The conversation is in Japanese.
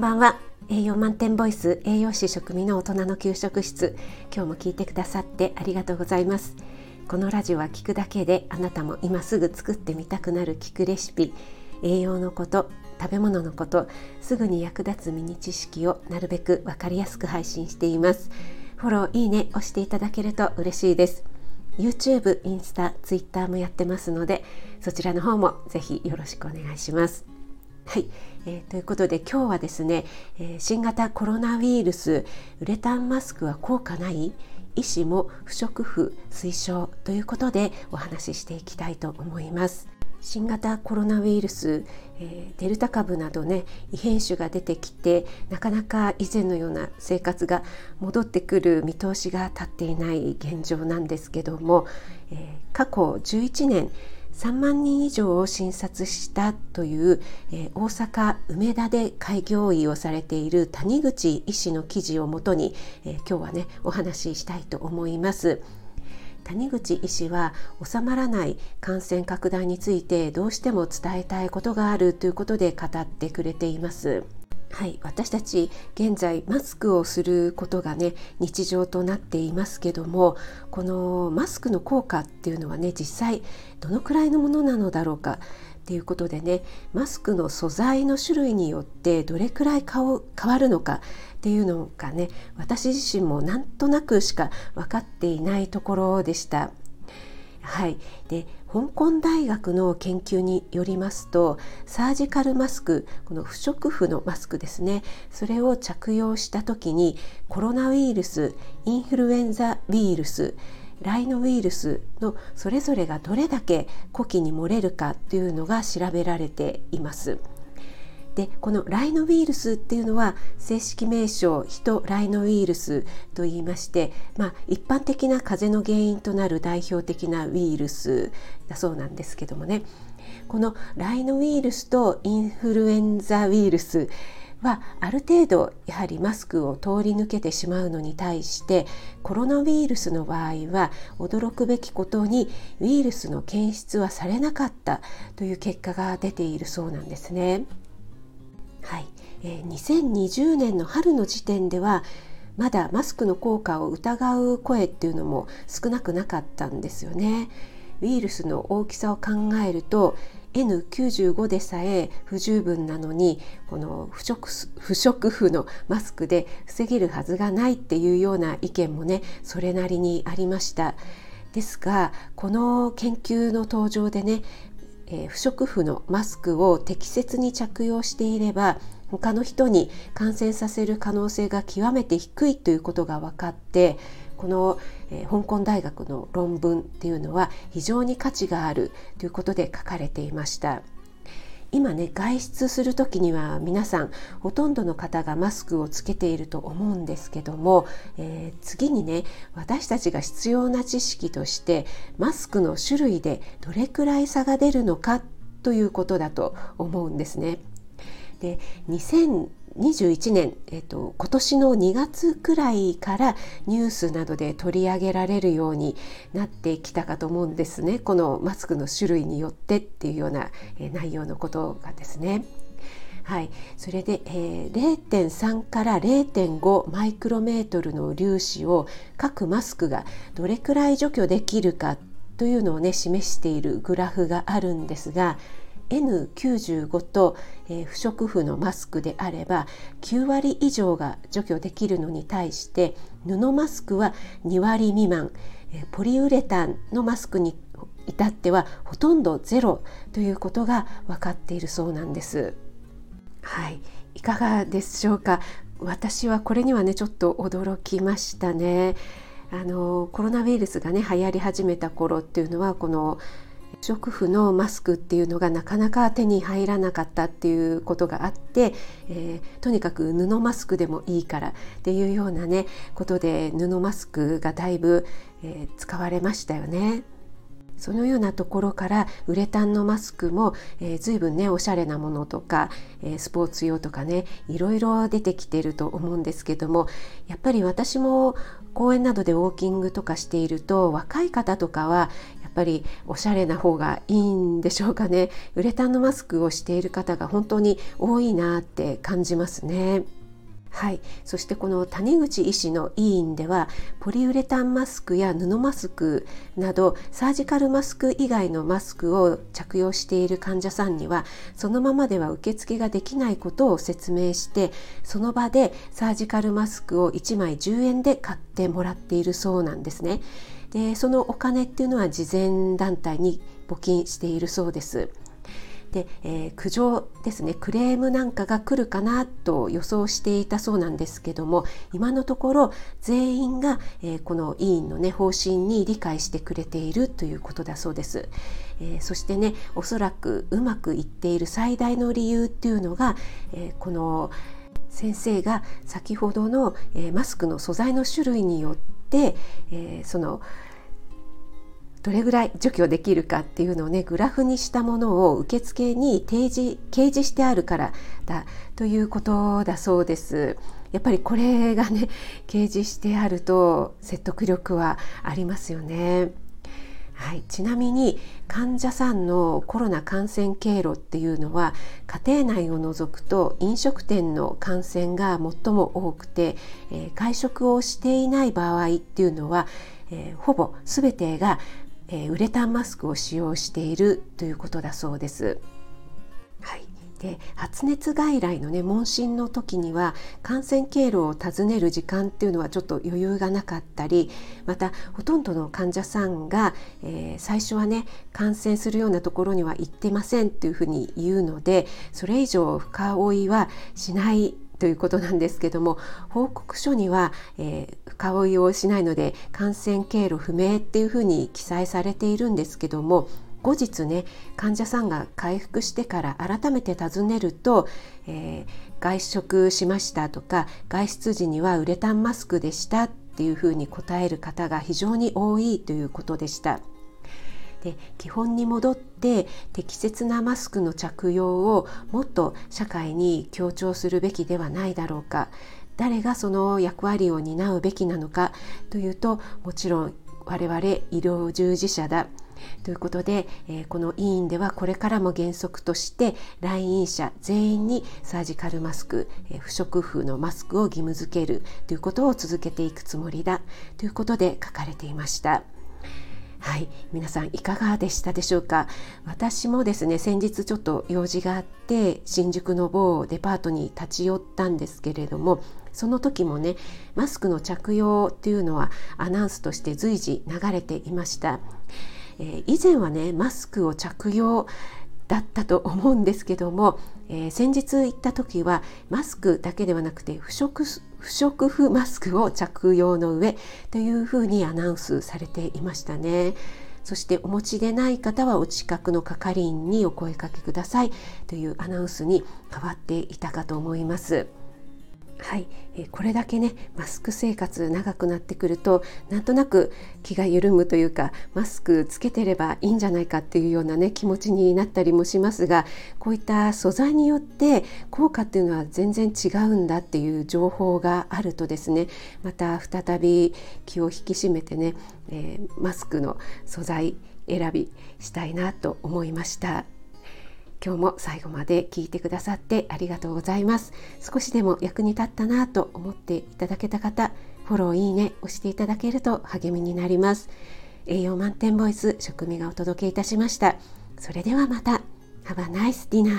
んばんは。栄養満点ボイス栄養士食味の大人の給食室。今日も聞いてくださってありがとうございます。このラジオは聞くだけであなたも今すぐ作ってみたくなる聞くレシピ。栄養のこと食べ物のことすぐに役立つミニ知識をなるべくわかりやすく配信しています。フォローいいね押していただけると嬉しいです。YouTube、インスタ、Twitter もやってますのでそちらの方もぜひよろしくお願いします。はい、えー、ということで今日はですね、えー、新型コロナウイルスウレタンマスクは効果ない医師も不織布推奨ということでお話ししていきたいと思います。新型コロナウイルス、えー、デルタ株などね異変種が出てきてなかなか以前のような生活が戻ってくる見通しが立っていない現状なんですけども、え、過去11年3万人以上を診察したという、えー、大阪梅田で開業医をされている谷口医師の記事をもとに、えー、今日はねお話ししたいと思います。谷口医師は収まらない感染拡大についてどうしても伝えたいことがあるということで語ってくれています。はい、私たち現在マスクをすることがね日常となっていますけどもこのマスクの効果っていうのはね実際どのくらいのものなのだろうかっていうことでねマスクの素材の種類によってどれくらい変わるのかっていうのがね私自身もなんとなくしか分かっていないところでした。はい、で香港大学の研究によりますとサージカルマスクこの不織布のマスクですねそれを着用した時にコロナウイルスインフルエンザウイルスライノウイルスのそれぞれがどれだけ呼気に漏れるかというのが調べられています。でこのライノウイルスっていうのは正式名称ヒトライノウイルスと言いまして、まあ、一般的な風邪の原因となる代表的なウイルスだそうなんですけどもねこのライノウイルスとインフルエンザウイルスはある程度やはりマスクを通り抜けてしまうのに対してコロナウイルスの場合は驚くべきことにウイルスの検出はされなかったという結果が出ているそうなんですね。え、2020年の春の時点ではまだマスクの効果を疑う声っていうのも少なくなかったんですよね。ウイルスの大きさを考えると N95 でさえ不十分なのにこの不織不織布のマスクで防げるはずがないっていうような意見もねそれなりにありました。ですがこの研究の登場でねえー、不織布のマスクを適切に着用していれば他の人に感染させる可能性が極めて低いということが分かってこの、えー、香港大学の論文っていうのは非常に価値があるということで書かれていました。今ね外出する時には皆さんほとんどの方がマスクをつけていると思うんですけども、えー、次にね私たちが必要な知識としてマスクの種類でどれくらい差が出るのかということだと思うんですね。で21年、えっと、今年の2月くらいからニュースなどで取り上げられるようになってきたかと思うんですねこのマスクの種類によってっていうような、内容のことがですね。はい、それで、えー、0.3から0.5マイクロメートルの粒子を各マスクがどれくらい除去できるかというのをね示しているグラフがあるんですが N95 と、えー、不織布のマスクであれば9割以上が除去できるのに対して布マスクは2割未満、えー、ポリウレタンのマスクに至ってはほとんどゼロということが分かっているそうなんです。はい、いかがでしょうか？私はこれにはねちょっと驚きましたね。あのコロナウイルスがね流行り始めた頃っていうのはこの食布のマスクっていうのがなかなか手に入らなかったっていうことがあって、えー、とにかく布マスクでもいいからっていうようなねことで布マスクがだいぶ、えー、使われましたよね。そのようなところからウレタンのマスクも、えー、随分ねおしゃれなものとか、えー、スポーツ用とかねいろいろ出てきてると思うんですけどもやっぱり私も公園などでウォーキングとかしていると若い方とかはっぱりおしゃれな方がいいんでしょうかねウレタンのマスクをしている方が本当に多いなって感じますね。はい、そしてこの谷口医師の委員ではポリウレタンマスクや布マスクなどサージカルマスク以外のマスクを着用している患者さんにはそのままでは受付ができないことを説明してその場でサージカルマスクを1枚10円で買ってもらっているそうなんですね。でそのお金っていうのは慈善団体に募金しているそうです。で、えー、苦情ですねクレームなんかが来るかなと予想していたそうなんですけども今のところ全員が、えー、この委員の、ね、方針に理解してくれているということだそうです。えー、そしてねおそらくうまくいっている最大の理由っていうのが、えこの先生が先ほどの、えマスクの素材の種類によって、えそのどれぐらい除去できるかっていうのをねグラフにしたものを受付に提示掲示してあるからだということだそうです。やっぱりこれがね掲示してあると説得力はありますよね。はい、ちなみに患者さんのコロナ感染経路っていうのは家庭内を除くと飲食店の感染が最も多くて、えー、会食をしていない場合っていうのは、えー、ほぼ全てがえー、ウレタンマスクを使用しているということだそうです。はい、で発熱外来のね問診の時には感染経路を尋ねる時間っていうのはちょっと余裕がなかったりまたほとんどの患者さんが、えー、最初はね感染するようなところには行ってませんっていうふうに言うのでそれ以上深追いはしないということなんですけども報告書には、えー、深追いをしないので感染経路不明っていうふうに記載されているんですけども後日ね患者さんが回復してから改めて尋ねると、えー、外食しましたとか外出時にはウレタンマスクでしたっていうふうに答える方が非常に多いということでした。で基本に戻って適切なマスクの着用をもっと社会に強調するべきではないだろうか誰がその役割を担うべきなのかというともちろん我々医療従事者だということで、えー、この委員ではこれからも原則として来院者全員にサージカルマスク、えー、不織布のマスクを義務付けるということを続けていくつもりだということで書かれていました。はい。皆さんいかがでしたでしょうか？私もですね先日ちょっと用事があって新宿の某デパートに立ち寄ったんですけれどもその時もねマスクの着用っていうのはアナウンスとして随時流れていました、えー、以前はねマスクを着用だったと思うんですけども、えー、先日行った時はマスクだけではなくて不織不織布マスクを着用の上というふうにアナウンスされていましたね。そしてお持ちでない方はお近くの係員にお声かけくださいというアナウンスに変わっていたかと思います。はい、えこれだけねマスク生活長くなってくるとなんとなく気が緩むというかマスクつけてればいいんじゃないかっていうようなね気持ちになったりもしますがこういった素材によって効果っていうのは全然違うんだっていう情報があるとですねまた再び気を引き締めてね、えー、マスクの素材選びしたいなと思いました。今日も最後まで聞いてくださってありがとうございます。少しでも役に立ったなと思っていただけた方フォローいいね押していただけると励みになります。栄養満点ボイス食味がお届けいたしました。それではまた。Have a nice dinner